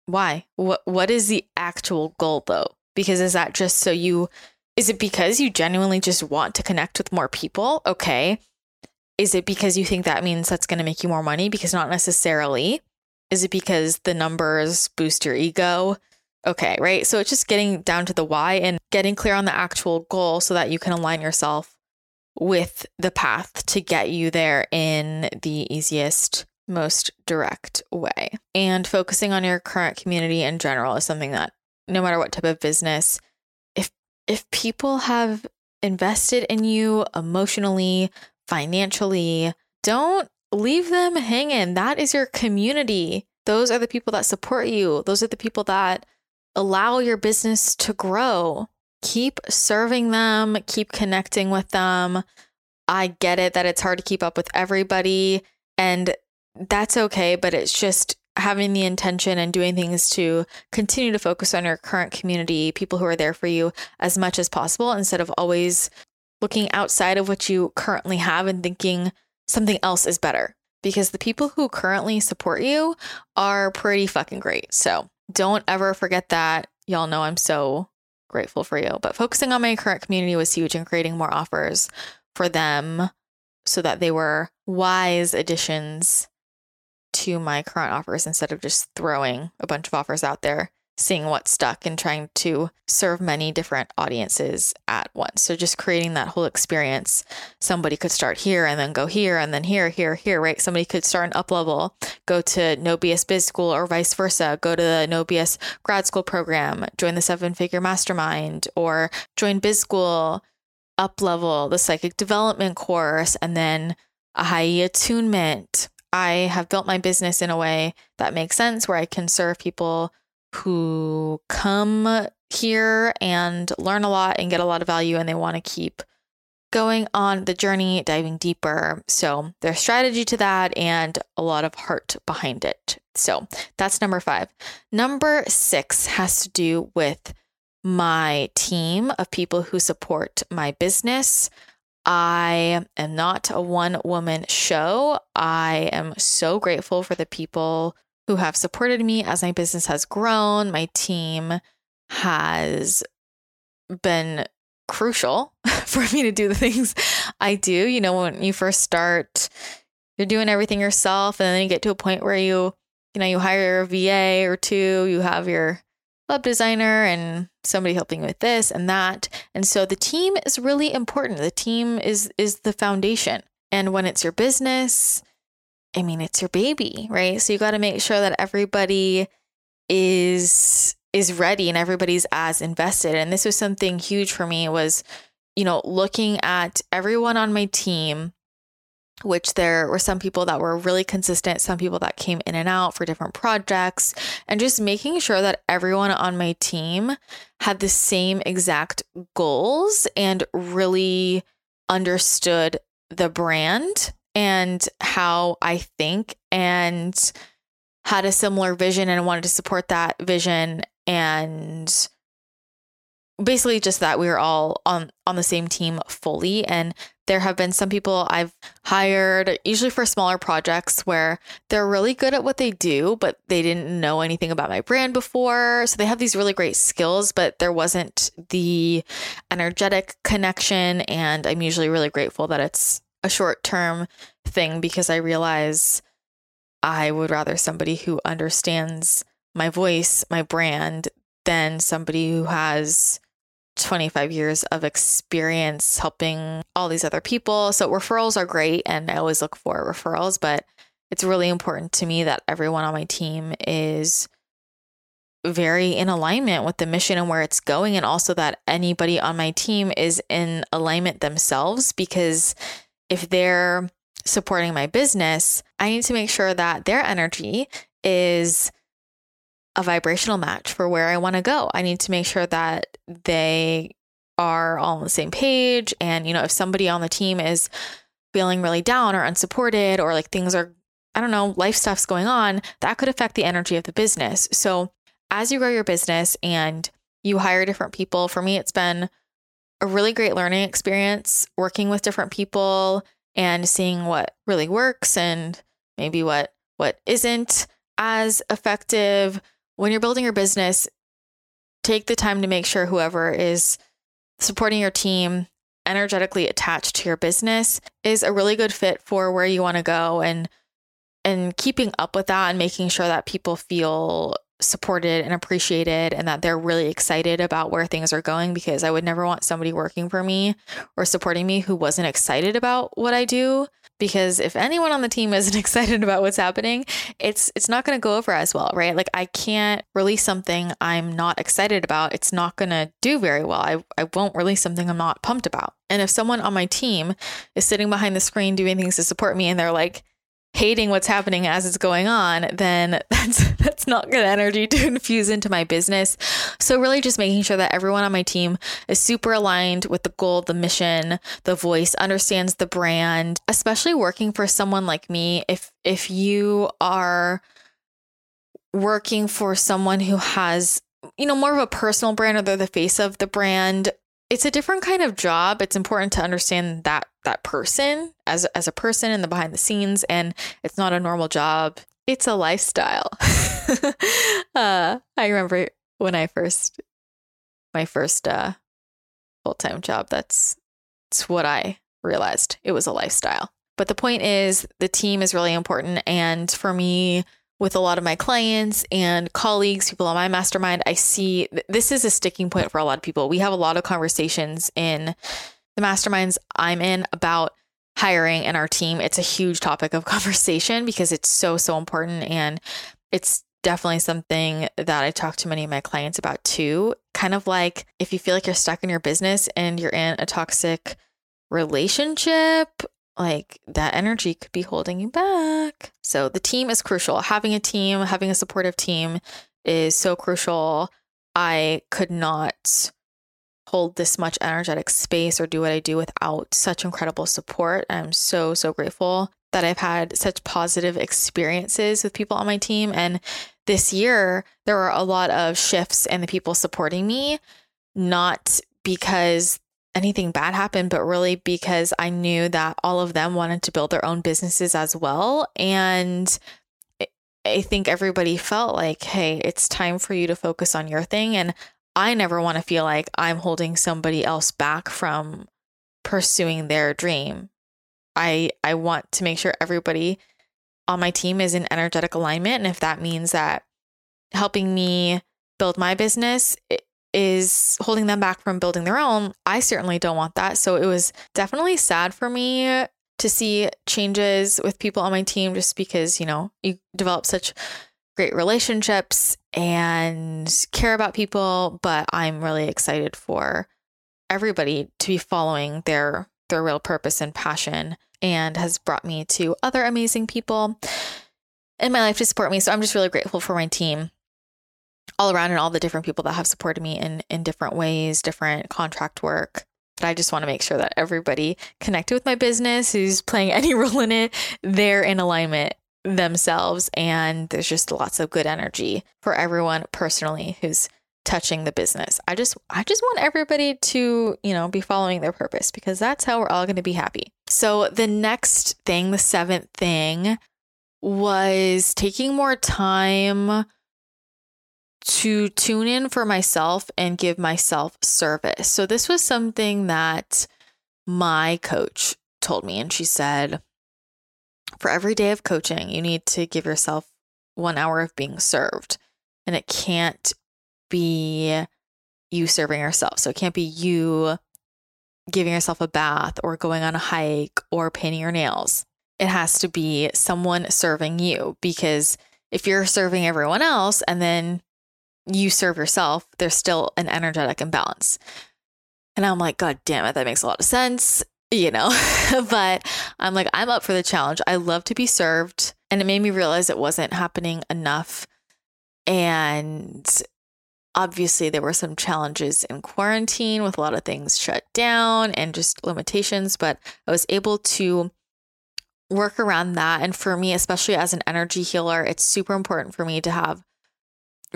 Why? What what is the actual goal though? Because is that just so you is it because you genuinely just want to connect with more people? Okay. Is it because you think that means that's going to make you more money? Because not necessarily. Is it because the numbers boost your ego? Okay, right? So it's just getting down to the why and getting clear on the actual goal so that you can align yourself with the path to get you there in the easiest, most direct way. And focusing on your current community in general is something that no matter what type of business, if if people have invested in you emotionally, financially, don't leave them hanging. That is your community. Those are the people that support you. Those are the people that allow your business to grow. Keep serving them, keep connecting with them. I get it that it's hard to keep up with everybody, and that's okay, but it's just having the intention and doing things to continue to focus on your current community, people who are there for you as much as possible instead of always looking outside of what you currently have and thinking something else is better because the people who currently support you are pretty fucking great. So don't ever forget that. Y'all know I'm so grateful for you. But focusing on my current community was huge and creating more offers for them so that they were wise additions to my current offers instead of just throwing a bunch of offers out there seeing what stuck and trying to serve many different audiences at once. So just creating that whole experience. Somebody could start here and then go here and then here, here, here, right? Somebody could start an up level, go to No BS Biz School or vice versa, go to the No BS grad school program, join the seven figure mastermind or join Biz School up level, the psychic development course, and then a high attunement. I have built my business in a way that makes sense where I can serve people who come here and learn a lot and get a lot of value and they want to keep going on the journey, diving deeper. So there's strategy to that and a lot of heart behind it. So that's number five. Number six has to do with my team of people who support my business. I am not a one woman show. I am so grateful for the people who have supported me as my business has grown. My team has been crucial (laughs) for me to do the things I do. You know, when you first start, you're doing everything yourself, and then you get to a point where you, you know, you hire a VA or two, you have your web designer and somebody helping with this and that. And so the team is really important. The team is is the foundation. And when it's your business, I mean, it's your baby, right? So you got to make sure that everybody is is ready and everybody's as invested. And this was something huge for me was, you know, looking at everyone on my team, which there were some people that were really consistent, some people that came in and out for different projects, and just making sure that everyone on my team had the same exact goals and really understood the brand and how I think and had a similar vision and wanted to support that vision. And basically just that we were all on on the same team fully. And there have been some people I've hired usually for smaller projects where they're really good at what they do but they didn't know anything about my brand before. So they have these really great skills but there wasn't the energetic connection. And I'm usually really grateful that it's a short term thing because I realize I would rather somebody who understands my voice, my brand, than somebody who has 25 years of experience helping all these other people. So referrals are great and I always look for referrals, but it's really important to me that everyone on my team is very in alignment with the mission and where it's going and also that anybody on my team is in alignment themselves because if they're supporting my business, I need to make sure that their energy is a vibrational match for where I want to go. I need to make sure that they are all on the same page. And, you know, if somebody on the team is feeling really down or unsupported or like things are I don't know, life stuff's going on, that could affect the energy of the business. So as you grow your business and you hire different people, for me, it's been a really great learning experience working with different people and seeing what really works and maybe what what isn't as effective. When you're building your business take the time to make sure whoever is supporting your team energetically attached to your business is a really good fit for where you want to go and and keeping up with that and making sure that people feel supported and appreciated and that they're really excited about where things are going because I would never want somebody working for me or supporting me who wasn't excited about what I do. Because if anyone on the team (laughs) isn't (laughs) excited about what's happening it's it's not going to go over as well right? Like I can't release something I'm not excited about. It's not going to do very well. I I won't release something I'm not pumped about. And if someone on my team is sitting behind the screen doing things to support me and they're like hating what's happening as it's going on, then (laughs) that's that's not good energy to (laughs) infuse into my business. So really just making sure that everyone on my team is super aligned with the goal, the mission, the voice, understands the brand, especially working for someone like me if if you are working for someone who has you know more of a personal brand or they're the face of the brand it's a different kind of job. It's important to understand that that person as as a person in the behind the scenes, and it's not a normal job. It's a lifestyle. (laughs) uh, I remember when I first my first uh, full time job. That's that's what I realized. It was a lifestyle. But the point is, the team is really important, and for me, with a lot of my clients and colleagues, people on my mastermind, I see this is a sticking point for a lot of people. We have a lot of conversations in the masterminds I'm in about hiring and our team. It's a huge topic of (laughs) conversation because it's so, so important. And it's definitely something that I talk to many of my clients about too. Kind of like if you feel like you're stuck in your business and you're in a toxic relationship like that energy could be holding you back. So the team is crucial. Having a team, having a supportive team is so crucial. I could not hold this much energetic space or do what I do without such incredible support. I'm so, so grateful that I've had such positive experiences with people on my team. And this year, there were a lot of shifts in the people supporting me, not because anything bad happened, but really because I knew that all of them wanted to build their own businesses as well. And I think everybody felt like, hey, it's time for you to focus on your thing. And I never want to feel like I'm holding somebody else back from pursuing their dream. I I want to make sure everybody on my team is in energetic alignment and if that means that helping me build my business is holding them back from building their own, I certainly don't want that. So it was definitely sad for me to see changes with people on my team just because, you know, you develop such great relationships and care about people, but I'm really excited for everybody to be following their their real purpose and passion and has brought me to other amazing people in my life to support me. So I'm just really grateful for my team all around and all the different people that have supported me in in different ways, different contract work. But I just want to make sure that everybody connected with my business who's playing (laughs) any role in it, they're in alignment themselves and there's just lots of good energy for everyone personally who's touching the business. I just I just want everybody to, you know, be following their purpose because that's how we're all going to be happy. So the next thing, the seventh thing was taking more time to tune in for myself and give myself service. So, this was something that my coach told me, and she said, for every day of coaching, you need to give yourself one hour of being served. And it can't be you serving yourself. So, it can't be you giving yourself a bath or going on a hike or painting your nails. It has to be someone serving you because if you're serving everyone else and then you serve yourself, there's still an energetic imbalance. And I'm like, God damn it, that makes a lot of sense, you know? (laughs) but I'm like, I'm up for the challenge. I love to be served. And it made me realize it wasn't happening enough. And obviously, there were some challenges in quarantine with a lot of things shut down and just limitations, but I was able to work around that. And for me, especially as an energy healer, it's super important for me to have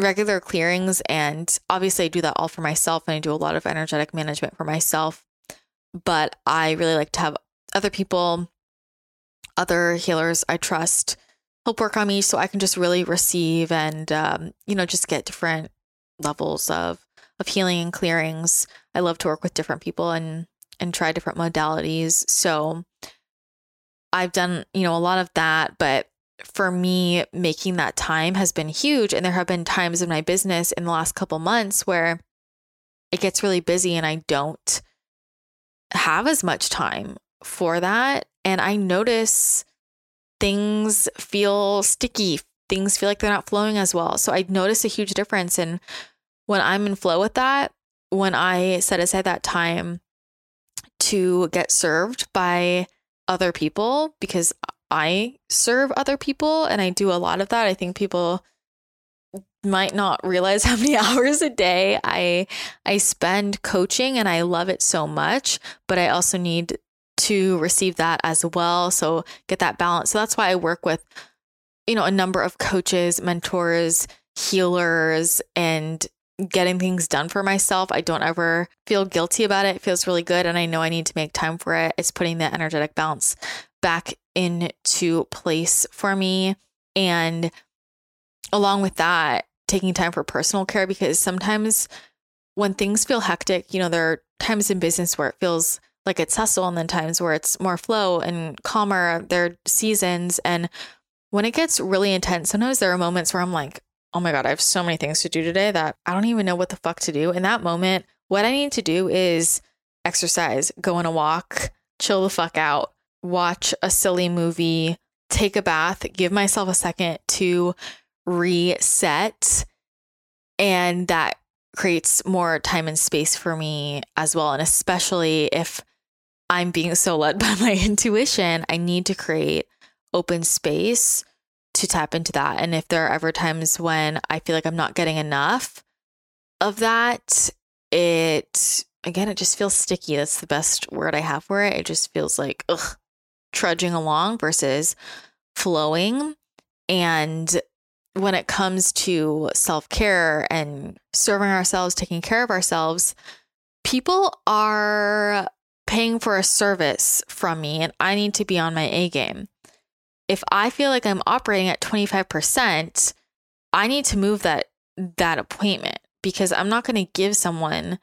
regular clearings. And obviously, I do that all for myself and I do a lot of energetic management for myself. But I really like to have other people, other healers I trust help work on me so I can just really receive and, um, you know, just get different levels of of healing and clearings. I love to work with different people and and try different modalities. So I've done, you know, a lot of that, but for me making that time has been huge. And there have been times in my business in the last couple months where it gets really busy and I don't have as much time for that. And I notice things feel sticky, things feel like they're not flowing as well. So I notice a huge difference. And when I'm in flow with that, when I set aside that time to get served by other people because I serve other people and I do a lot of that. I think people might not (laughs) realize how many (laughs) hours a day I I spend coaching and I love it so much, but I also need to receive that as well. So get that balance. So that's why I work with you know a number of coaches, mentors, healers and getting things done for myself. I don't ever feel guilty about it. It feels really good. And I know I need to make time for it. It's putting the energetic balance back into place for me. And along with that, taking time for personal care because sometimes when things feel hectic, you know, there are times in business where it feels like it's hustle and then times where it's more flow and calmer. There are seasons. And when it gets really intense, sometimes there are moments where I'm like, oh my God, I have so many things to do today that I don't even know what the fuck to do. In that moment, what I need to do is exercise, go on a walk, chill the fuck out, watch a silly movie, take a bath, give myself a second to reset. And that creates more time and space for me as well. And especially if I'm being so led (laughs) by my intuition, I need to create open space to tap into that. And if there are ever times when I feel like I'm not getting enough of that, it again, it just feels sticky. That's the best word I have for it. It just feels like ugh, trudging along versus flowing. And when it comes to self care and serving ourselves, taking care of ourselves, people are paying for a service from me, and I need to be on my A game if I feel like I'm operating at 25%, I need to move that that appointment because I'm not going to give someone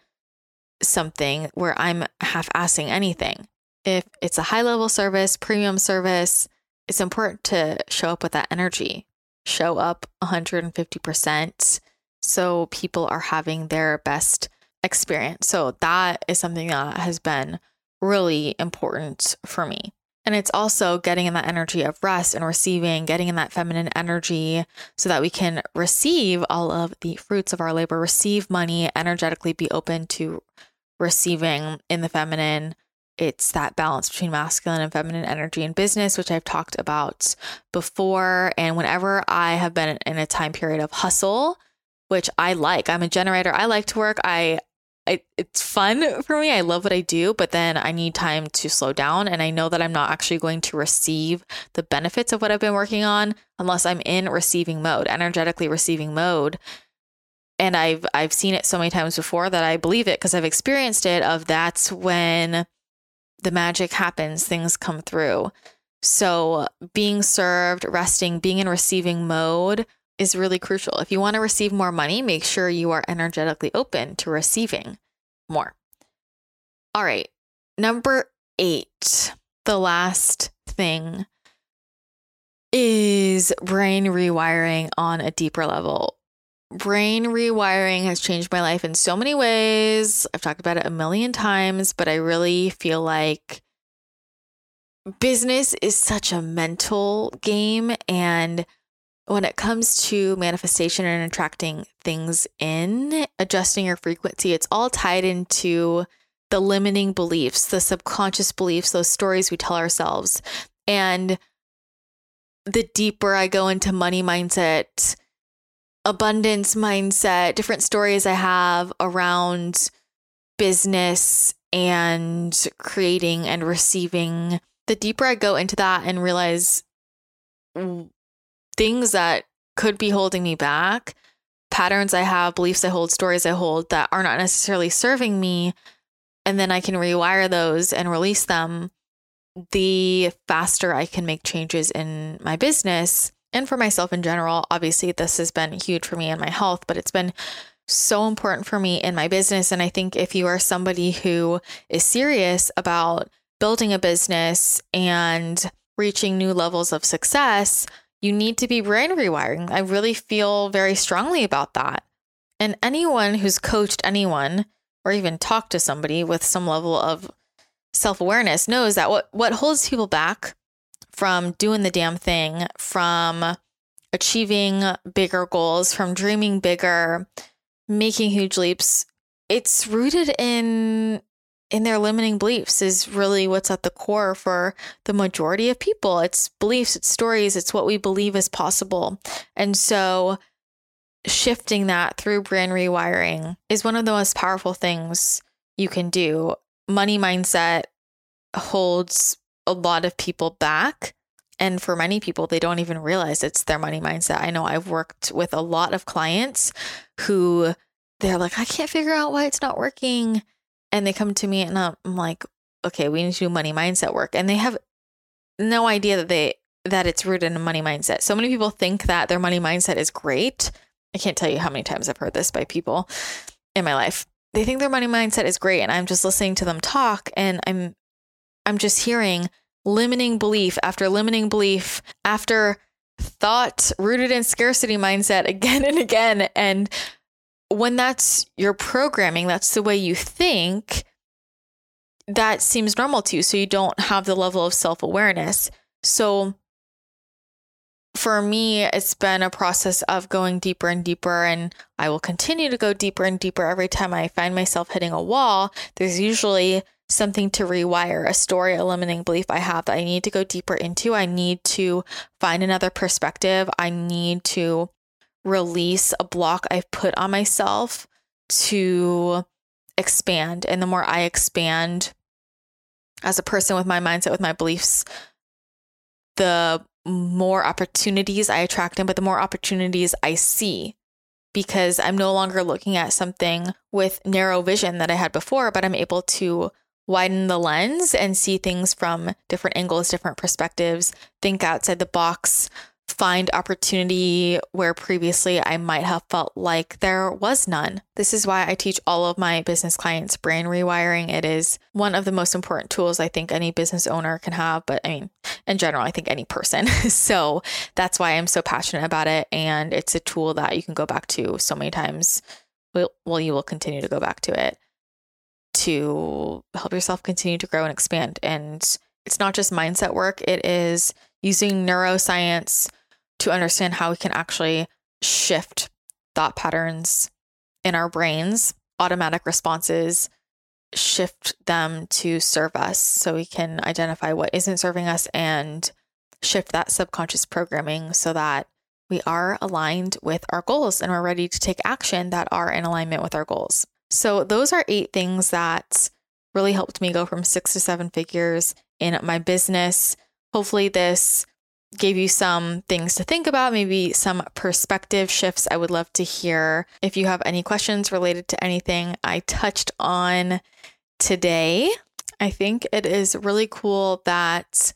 something where I'm half assing anything. If it's a high level service, premium service, it's important to show up with that energy, show up 150% so people are having their best experience. So that is something that has been really important for me. And it's also getting in that energy of rest and receiving, getting in that feminine energy so that we can receive all of the fruits of our labor, receive money, energetically be open to receiving in the feminine. It's that balance between masculine and feminine energy in business, which I've talked about before. And whenever I have been in a time period of hustle, which I like, I'm a generator, I like to work. I I, it's fun (laughs) for me. I love what I do, but then I need time to slow down. And I know that I'm not actually going to receive the benefits of what I've been working on unless I'm in receiving mode, energetically receiving mode. And I've I've seen it so many times before that I believe it because I've experienced it of that's when the magic happens, things come through. So being served, resting, being in receiving mode is really crucial. If you want to receive more money, make sure you are energetically open to receiving more. All right. Number eight, the last thing is brain rewiring on a deeper level. Brain rewiring has changed my life in so many ways. I've talked about it a million times, but I really feel like business is such a mental game and when it comes to manifestation and attracting things in, adjusting your frequency, it's all tied into the limiting beliefs, the subconscious beliefs, those stories we tell ourselves. And the deeper I go into money mindset, abundance mindset, different stories I have around business and creating and receiving. The deeper I go into that and realize things that could be holding me back, patterns I have, beliefs I hold, stories I hold that are not necessarily serving me, and then I can rewire those and release them, the faster I can make changes in my business and for myself in general. Obviously, this has been huge for me and my health, but it's been so important for me in my business. And I think if you are somebody who is serious about building a business and reaching new levels of success, you need to be brain rewiring. I really feel very strongly about that. And anyone who's coached anyone or even talked to somebody with some level of self awareness knows that what, what holds people back from doing the damn thing, from achieving bigger goals, from dreaming bigger, making huge leaps, it's rooted in in their limiting beliefs is really what's at the core for the majority of people. It's beliefs, it's stories, it's what we believe is possible. And so shifting that through brain rewiring is one of the most powerful things you can do. Money mindset holds a lot of people back. And for many people, they don't even realize it's their money mindset. I know I've worked with a lot of clients who they're like, I can't figure out why it's not working and they come to me and I'm like, okay, we need to do money mindset work. And they have no idea that they that it's rooted in a money mindset. So many people think that their money mindset is great. I can't tell you how many times I've heard this by people in my life. They think their money mindset is great and I'm just listening to them talk and I'm I'm just hearing limiting belief after limiting belief after thought rooted in scarcity mindset again (laughs) and again and when that's your programming, that's the way you think, that seems normal to you. So you don't have the level of self awareness. So for me, it's been a process of going deeper and deeper, and I will continue to go deeper and deeper every time I find myself hitting a wall. There's usually something to rewire, a story, a limiting belief I have that I need to go deeper into. I need to find another perspective. I need to release a block I've put on myself to expand. And the more I expand as a person with my mindset, with my beliefs, the more opportunities I attract in, but the more opportunities I see because I'm no longer looking at something with narrow vision that I had before, but I'm able to widen the lens and see things from different angles, different perspectives, think outside the box, find opportunity where previously I might have felt like there was none. This is why I teach all of my business clients brain rewiring. It is one of the most important tools I think any business owner can have, but I mean, in general, I think any person. (laughs) so that's why I'm so passionate about it. And it's a tool that you can go back to so many times. Well, you will continue to go back to it to help yourself continue to grow and expand. And it's not just mindset work, it is using neuroscience to understand how we can actually shift thought patterns in our brains, automatic responses, shift them to serve us so we can identify what isn't serving us and shift that subconscious programming so that we are aligned with our goals and we're ready to take action that are in alignment with our goals. So, those are eight things that really helped me go from six to seven figures in my business. Hopefully, this gave you some things to think about, maybe some perspective shifts. I would love to hear if you have any questions related to anything I touched on today. I think it is really cool that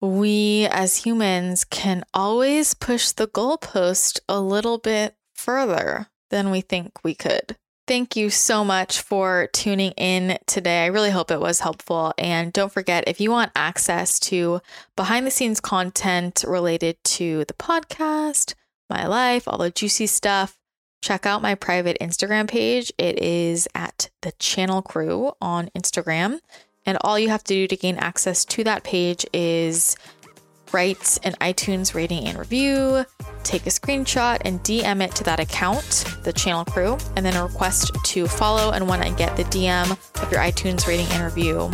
we as humans can always push the goalpost a little bit further than we think we could. Thank you so much for tuning in today. I really hope it was helpful. And don't forget, if you want access to behind the scenes content related to the podcast, my life, all the juicy stuff, check out my private Instagram page. It is at the channel crew on Instagram. And all you have to do to gain access to that page is write an iTunes rating and review, take a screenshot and DM it to that account, the channel crew, and then a request to follow. And when I get the DM of your iTunes rating and review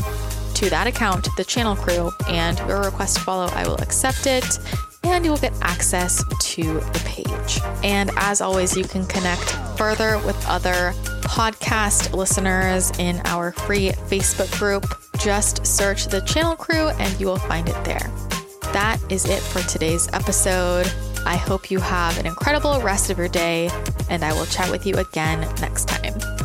to that account, the channel crew, and your request to follow, I will accept it and you will get access to the page. And as always, you can connect further with other podcast listeners in our free Facebook group just search the channel crew and you will find it there. That is it for today's episode. I hope you have an incredible rest of your day, and I will chat with you again next time.